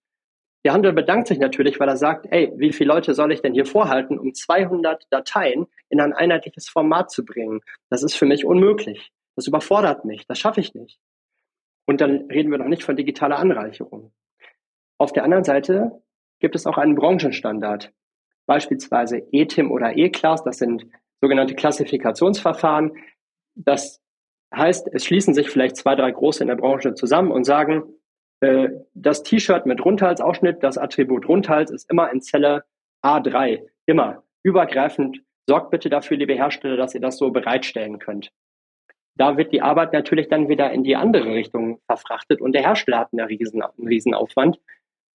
Der Handel bedankt sich natürlich, weil er sagt, ey, wie viele Leute soll ich denn hier vorhalten, um 200 Dateien in ein einheitliches Format zu bringen? Das ist für mich unmöglich. Das überfordert mich. Das schaffe ich nicht. Und dann reden wir noch nicht von digitaler Anreicherung. Auf der anderen Seite gibt es auch einen Branchenstandard, beispielsweise ETIM oder E-Class, das sind sogenannte Klassifikationsverfahren. Das heißt, es schließen sich vielleicht zwei, drei große in der Branche zusammen und sagen, äh, das T-Shirt mit Rundhalsausschnitt, das Attribut Rundhals ist immer in Zelle A3, immer übergreifend. Sorgt bitte dafür, liebe Hersteller, dass ihr das so bereitstellen könnt. Da wird die Arbeit natürlich dann wieder in die andere Richtung verfrachtet und der Hersteller hat einen riesen, einen riesen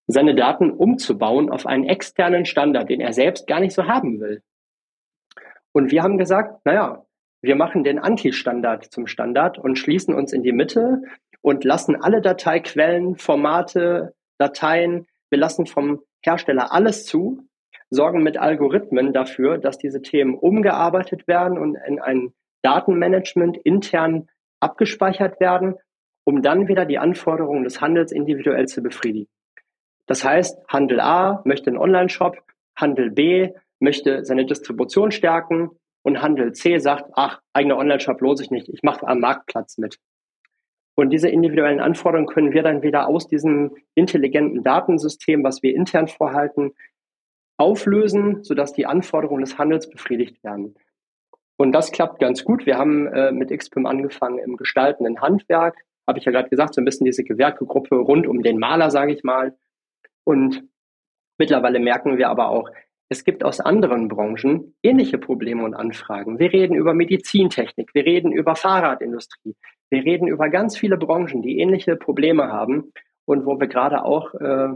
seine Daten umzubauen auf einen externen Standard, den er selbst gar nicht so haben will. Und wir haben gesagt, naja, wir machen den Anti-Standard zum Standard und schließen uns in die Mitte und lassen alle Dateiquellen, Formate, Dateien, wir lassen vom Hersteller alles zu, sorgen mit Algorithmen dafür, dass diese Themen umgearbeitet werden und in ein Datenmanagement intern abgespeichert werden, um dann wieder die Anforderungen des Handels individuell zu befriedigen. Das heißt, Handel A möchte einen Online-Shop, Handel B möchte seine Distribution stärken und Handel C sagt, ach, eigener Online-Shop lohnt sich nicht, ich mache am Marktplatz mit. Und diese individuellen Anforderungen können wir dann wieder aus diesem intelligenten Datensystem, was wir intern vorhalten, auflösen, sodass die Anforderungen des Handels befriedigt werden. Und das klappt ganz gut. Wir haben äh, mit XPIM angefangen im gestaltenden Handwerk, habe ich ja gerade gesagt, so ein bisschen diese Gewerkegruppe rund um den Maler, sage ich mal. Und mittlerweile merken wir aber auch, es gibt aus anderen Branchen ähnliche Probleme und Anfragen. Wir reden über Medizintechnik, wir reden über Fahrradindustrie, wir reden über ganz viele Branchen, die ähnliche Probleme haben und wo wir gerade auch äh,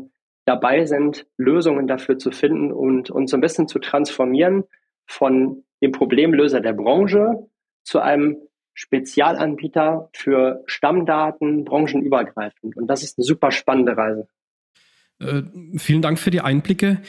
dabei sind, Lösungen dafür zu finden und uns so ein bisschen zu transformieren von dem Problemlöser der Branche zu einem Spezialanbieter für Stammdaten branchenübergreifend. Und das ist eine super spannende Reise. Äh, vielen Dank für die Einblicke.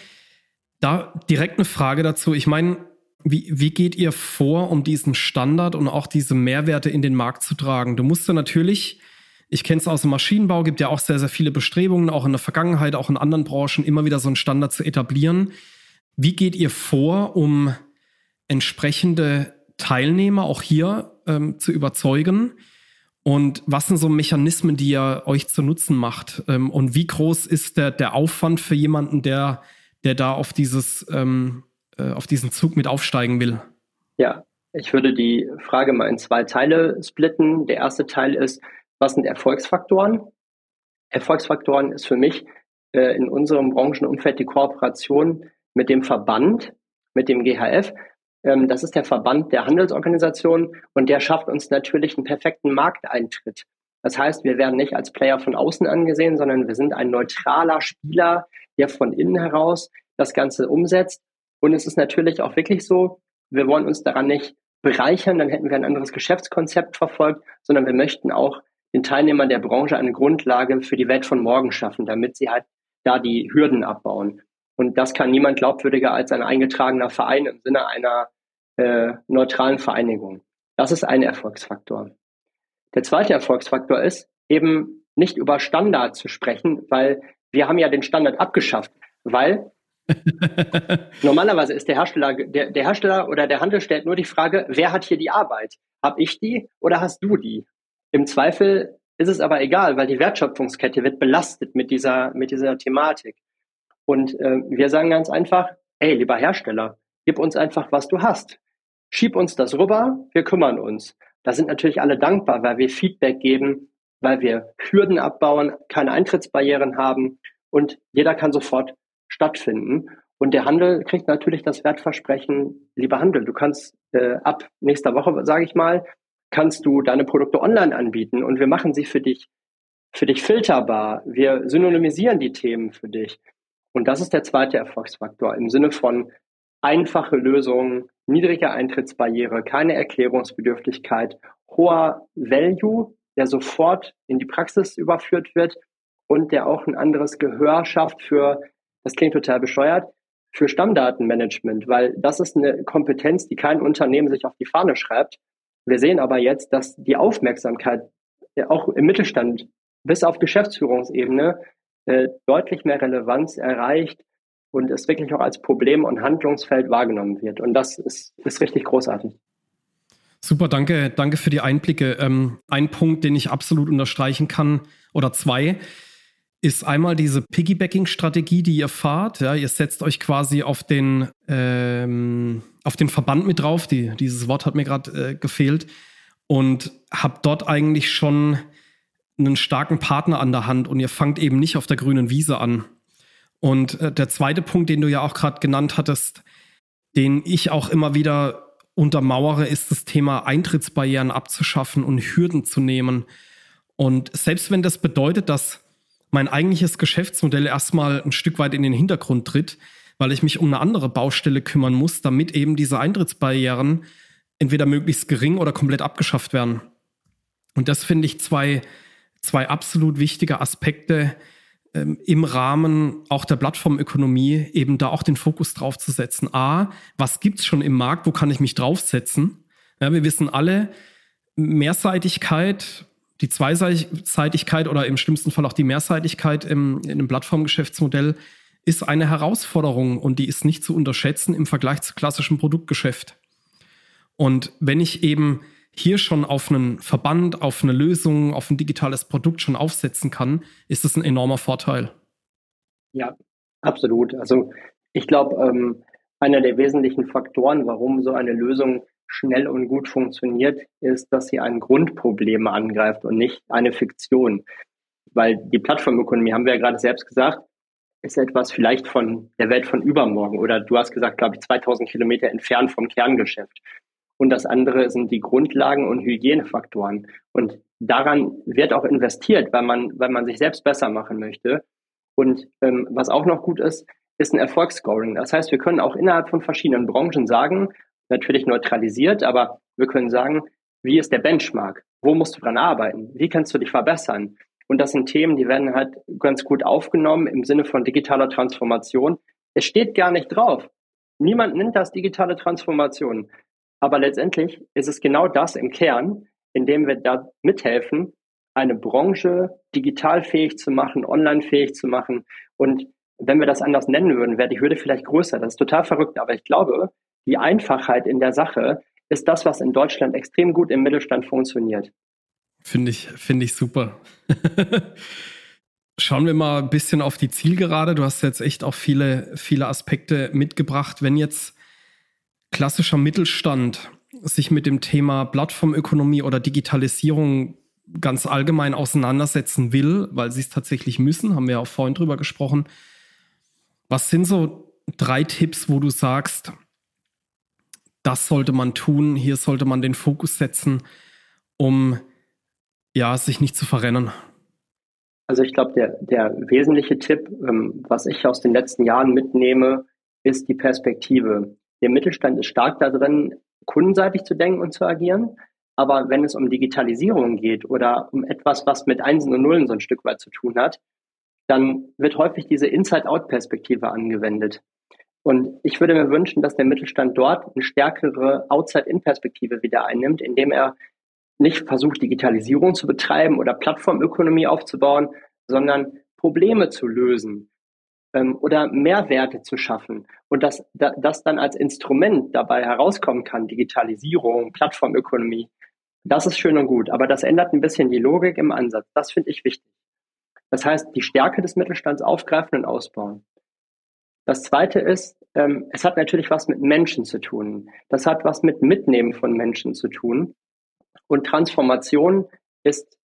Da direkt eine Frage dazu. Ich meine, wie, wie geht ihr vor, um diesen Standard und auch diese Mehrwerte in den Markt zu tragen? Du musst ja natürlich, ich kenne es aus dem Maschinenbau, gibt ja auch sehr, sehr viele Bestrebungen, auch in der Vergangenheit, auch in anderen Branchen, immer wieder so einen Standard zu etablieren. Wie geht ihr vor, um entsprechende Teilnehmer auch hier ähm, zu überzeugen? Und was sind so Mechanismen, die ihr euch zu Nutzen macht? Ähm, und wie groß ist der, der Aufwand für jemanden, der, der da auf, dieses, ähm, äh, auf diesen Zug mit aufsteigen will? Ja, ich würde die Frage mal in zwei Teile splitten. Der erste Teil ist, was sind Erfolgsfaktoren? Erfolgsfaktoren ist für mich äh, in unserem Branchenumfeld die Kooperation mit dem Verband, mit dem GHF, ähm, das ist der Verband der Handelsorganisationen und der schafft uns natürlich einen perfekten Markteintritt. Das heißt, wir werden nicht als Player von außen angesehen, sondern wir sind ein neutraler Spieler, der von innen heraus das Ganze umsetzt. Und es ist natürlich auch wirklich so, wir wollen uns daran nicht bereichern, dann hätten wir ein anderes Geschäftskonzept verfolgt, sondern wir möchten auch den Teilnehmern der Branche eine Grundlage für die Welt von morgen schaffen, damit sie halt da die Hürden abbauen. Und das kann niemand glaubwürdiger als ein eingetragener Verein im Sinne einer äh, neutralen Vereinigung. Das ist ein Erfolgsfaktor. Der zweite Erfolgsfaktor ist eben nicht über Standard zu sprechen, weil wir haben ja den Standard abgeschafft, weil (laughs) normalerweise ist der Hersteller, der, der Hersteller oder der Handel stellt nur die Frage, wer hat hier die Arbeit? Hab ich die oder hast du die? Im Zweifel ist es aber egal, weil die Wertschöpfungskette wird belastet mit dieser, mit dieser Thematik. Und äh, wir sagen ganz einfach, ey, lieber Hersteller, gib uns einfach, was du hast. Schieb uns das rüber, wir kümmern uns. Da sind natürlich alle dankbar, weil wir Feedback geben, weil wir Hürden abbauen, keine Eintrittsbarrieren haben und jeder kann sofort stattfinden. Und der Handel kriegt natürlich das Wertversprechen, lieber Handel, du kannst äh, ab nächster Woche, sage ich mal, kannst du deine Produkte online anbieten und wir machen sie für dich, für dich filterbar. Wir synonymisieren die Themen für dich. Und das ist der zweite Erfolgsfaktor im Sinne von einfache Lösungen, niedrige Eintrittsbarriere, keine Erklärungsbedürftigkeit, hoher Value, der sofort in die Praxis überführt wird und der auch ein anderes Gehör schafft für, das klingt total bescheuert, für Stammdatenmanagement, weil das ist eine Kompetenz, die kein Unternehmen sich auf die Fahne schreibt. Wir sehen aber jetzt, dass die Aufmerksamkeit auch im Mittelstand bis auf Geschäftsführungsebene äh, deutlich mehr Relevanz erreicht und es wirklich auch als Problem und Handlungsfeld wahrgenommen wird. Und das ist, ist richtig großartig. Super, danke, danke für die Einblicke. Ähm, ein Punkt, den ich absolut unterstreichen kann, oder zwei, ist einmal diese Piggybacking-Strategie, die ihr fahrt. Ja, ihr setzt euch quasi auf den, ähm, auf den Verband mit drauf. Die, dieses Wort hat mir gerade äh, gefehlt. Und habt dort eigentlich schon einen starken Partner an der Hand und ihr fangt eben nicht auf der grünen Wiese an. Und äh, der zweite Punkt, den du ja auch gerade genannt hattest, den ich auch immer wieder untermauere, ist das Thema Eintrittsbarrieren abzuschaffen und Hürden zu nehmen. Und selbst wenn das bedeutet, dass mein eigentliches Geschäftsmodell erstmal ein Stück weit in den Hintergrund tritt, weil ich mich um eine andere Baustelle kümmern muss, damit eben diese Eintrittsbarrieren entweder möglichst gering oder komplett abgeschafft werden. Und das finde ich zwei, zwei absolut wichtige Aspekte ähm, im Rahmen auch der Plattformökonomie, eben da auch den Fokus drauf zu setzen. A, was gibt es schon im Markt, wo kann ich mich draufsetzen? Ja, wir wissen alle, Mehrseitigkeit die Zweiseitigkeit oder im schlimmsten Fall auch die Mehrseitigkeit im, in einem Plattformgeschäftsmodell ist eine Herausforderung und die ist nicht zu unterschätzen im Vergleich zu klassischem Produktgeschäft. Und wenn ich eben hier schon auf einen Verband, auf eine Lösung, auf ein digitales Produkt schon aufsetzen kann, ist das ein enormer Vorteil. Ja, absolut. Also ich glaube, ähm, einer der wesentlichen Faktoren, warum so eine Lösung schnell und gut funktioniert, ist, dass sie ein Grundproblem angreift und nicht eine Fiktion. Weil die Plattformökonomie, haben wir ja gerade selbst gesagt, ist etwas vielleicht von der Welt von übermorgen oder du hast gesagt, glaube ich, 2000 Kilometer entfernt vom Kerngeschäft. Und das andere sind die Grundlagen und Hygienefaktoren. Und daran wird auch investiert, weil man, weil man sich selbst besser machen möchte. Und ähm, was auch noch gut ist, ist ein Erfolgsscoring. Das heißt, wir können auch innerhalb von verschiedenen Branchen sagen, natürlich neutralisiert, aber wir können sagen, wie ist der Benchmark? Wo musst du dran arbeiten? Wie kannst du dich verbessern? Und das sind Themen, die werden halt ganz gut aufgenommen im Sinne von digitaler Transformation. Es steht gar nicht drauf. Niemand nennt das digitale Transformation. Aber letztendlich ist es genau das im Kern, indem wir da mithelfen, eine Branche digital fähig zu machen, online fähig zu machen. Und wenn wir das anders nennen würden, wäre die Hürde vielleicht größer. Das ist total verrückt. Aber ich glaube, die Einfachheit in der Sache ist das, was in Deutschland extrem gut im Mittelstand funktioniert. Finde ich, finde ich super. (laughs) Schauen wir mal ein bisschen auf die Zielgerade. Du hast jetzt echt auch viele, viele Aspekte mitgebracht. Wenn jetzt klassischer Mittelstand sich mit dem Thema Plattformökonomie oder Digitalisierung ganz allgemein auseinandersetzen will, weil sie es tatsächlich müssen, haben wir ja auch vorhin drüber gesprochen. Was sind so drei Tipps, wo du sagst, das sollte man tun, hier sollte man den Fokus setzen, um ja, sich nicht zu verrennen? Also ich glaube, der, der wesentliche Tipp, ähm, was ich aus den letzten Jahren mitnehme, ist die Perspektive. Der Mittelstand ist stark darin, kundenseitig zu denken und zu agieren. Aber wenn es um Digitalisierung geht oder um etwas, was mit Einsen und Nullen so ein Stück weit zu tun hat, dann wird häufig diese Inside-Out-Perspektive angewendet. Und ich würde mir wünschen, dass der Mittelstand dort eine stärkere Outside-In-Perspektive wieder einnimmt, indem er nicht versucht, Digitalisierung zu betreiben oder Plattformökonomie aufzubauen, sondern Probleme zu lösen ähm, oder Mehrwerte zu schaffen und dass das dann als Instrument dabei herauskommen kann, Digitalisierung, Plattformökonomie. Das ist schön und gut, aber das ändert ein bisschen die Logik im Ansatz. Das finde ich wichtig. Das heißt, die Stärke des Mittelstands aufgreifen und ausbauen. Das zweite ist, ähm, es hat natürlich was mit Menschen zu tun. Das hat was mit Mitnehmen von Menschen zu tun. Und Transformation ist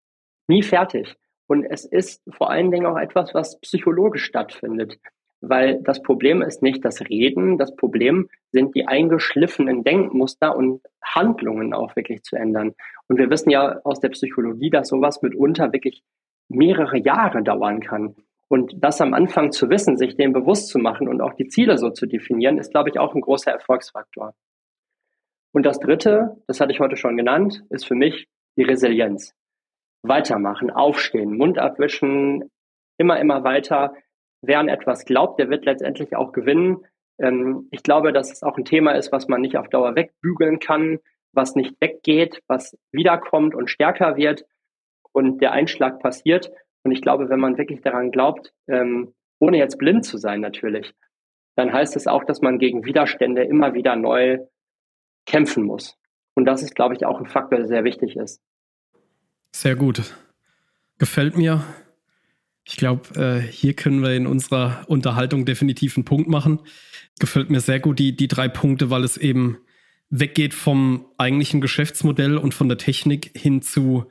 nie fertig. Und es ist vor allen Dingen auch etwas, was psychologisch stattfindet. weil das Problem ist nicht das Reden, das Problem sind die eingeschliffenen Denkmuster und Handlungen auch wirklich zu ändern. Und wir wissen ja aus der Psychologie, dass sowas mitunter wirklich mehrere Jahre dauern kann. Und das am Anfang zu wissen, sich dem bewusst zu machen und auch die Ziele so zu definieren, ist, glaube ich, auch ein großer Erfolgsfaktor. Und das Dritte, das hatte ich heute schon genannt, ist für mich die Resilienz. Weitermachen, aufstehen, Mund abwischen, immer, immer weiter, wer an etwas glaubt, der wird letztendlich auch gewinnen. Ähm, ich glaube, dass es auch ein Thema ist, was man nicht auf Dauer wegbügeln kann, was nicht weggeht, was wiederkommt und stärker wird und der Einschlag passiert. Und ich glaube, wenn man wirklich daran glaubt, ähm, ohne jetzt blind zu sein natürlich, dann heißt es auch, dass man gegen Widerstände immer wieder neu kämpfen muss. Und das ist, glaube ich, auch ein Faktor, der sehr wichtig ist. Sehr gut. Gefällt mir. Ich glaube, äh, hier können wir in unserer Unterhaltung definitiv einen Punkt machen. Gefällt mir sehr gut die, die drei Punkte, weil es eben weggeht vom eigentlichen Geschäftsmodell und von der Technik hin zu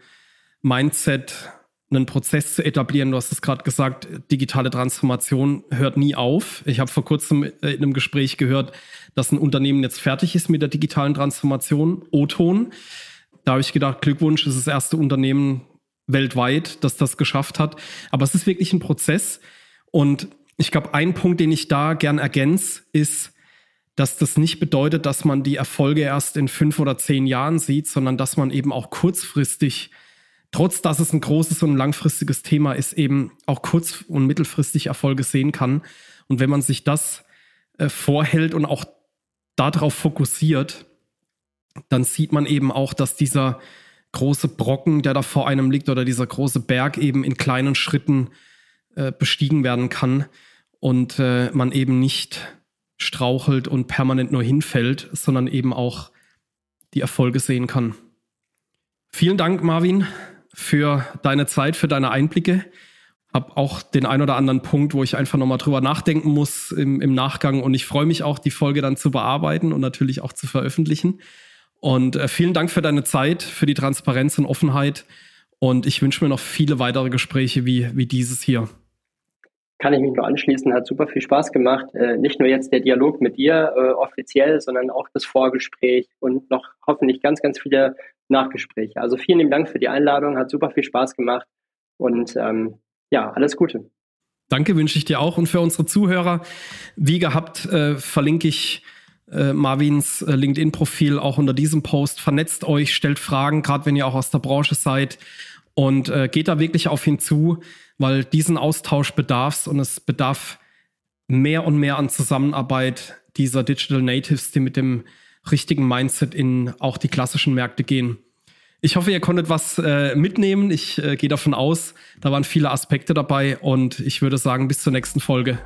Mindset, einen Prozess zu etablieren. Du hast es gerade gesagt, digitale Transformation hört nie auf. Ich habe vor kurzem in einem Gespräch gehört, dass ein Unternehmen jetzt fertig ist mit der digitalen Transformation, O-Ton. Da habe ich gedacht, Glückwunsch, das ist das erste Unternehmen weltweit, das das geschafft hat. Aber es ist wirklich ein Prozess. Und ich glaube, ein Punkt, den ich da gern ergänze, ist, dass das nicht bedeutet, dass man die Erfolge erst in fünf oder zehn Jahren sieht, sondern dass man eben auch kurzfristig, trotz dass es ein großes und langfristiges Thema ist, eben auch kurz- und mittelfristig Erfolge sehen kann. Und wenn man sich das äh, vorhält und auch darauf fokussiert, dann sieht man eben auch, dass dieser große Brocken, der da vor einem liegt, oder dieser große Berg eben in kleinen Schritten äh, bestiegen werden kann und äh, man eben nicht strauchelt und permanent nur hinfällt, sondern eben auch die Erfolge sehen kann. Vielen Dank, Marvin, für deine Zeit, für deine Einblicke. Hab auch den ein oder anderen Punkt, wo ich einfach nochmal drüber nachdenken muss im, im Nachgang. Und ich freue mich auch, die Folge dann zu bearbeiten und natürlich auch zu veröffentlichen. Und äh, vielen Dank für deine Zeit, für die Transparenz und Offenheit. Und ich wünsche mir noch viele weitere Gespräche wie, wie dieses hier. Kann ich mich nur anschließen, hat super viel Spaß gemacht. Äh, nicht nur jetzt der Dialog mit dir äh, offiziell, sondern auch das Vorgespräch und noch hoffentlich ganz, ganz viele Nachgespräche. Also vielen lieben Dank für die Einladung, hat super viel Spaß gemacht und ähm, ja, alles Gute. Danke wünsche ich dir auch und für unsere Zuhörer. Wie gehabt, äh, verlinke ich äh, Marvins äh, LinkedIn-Profil auch unter diesem Post. Vernetzt euch, stellt Fragen, gerade wenn ihr auch aus der Branche seid und äh, geht da wirklich auf ihn zu, weil diesen Austausch bedarf und es bedarf mehr und mehr an Zusammenarbeit dieser Digital Natives, die mit dem richtigen Mindset in auch die klassischen Märkte gehen. Ich hoffe, ihr konntet was äh, mitnehmen. Ich äh, gehe davon aus, da waren viele Aspekte dabei und ich würde sagen, bis zur nächsten Folge.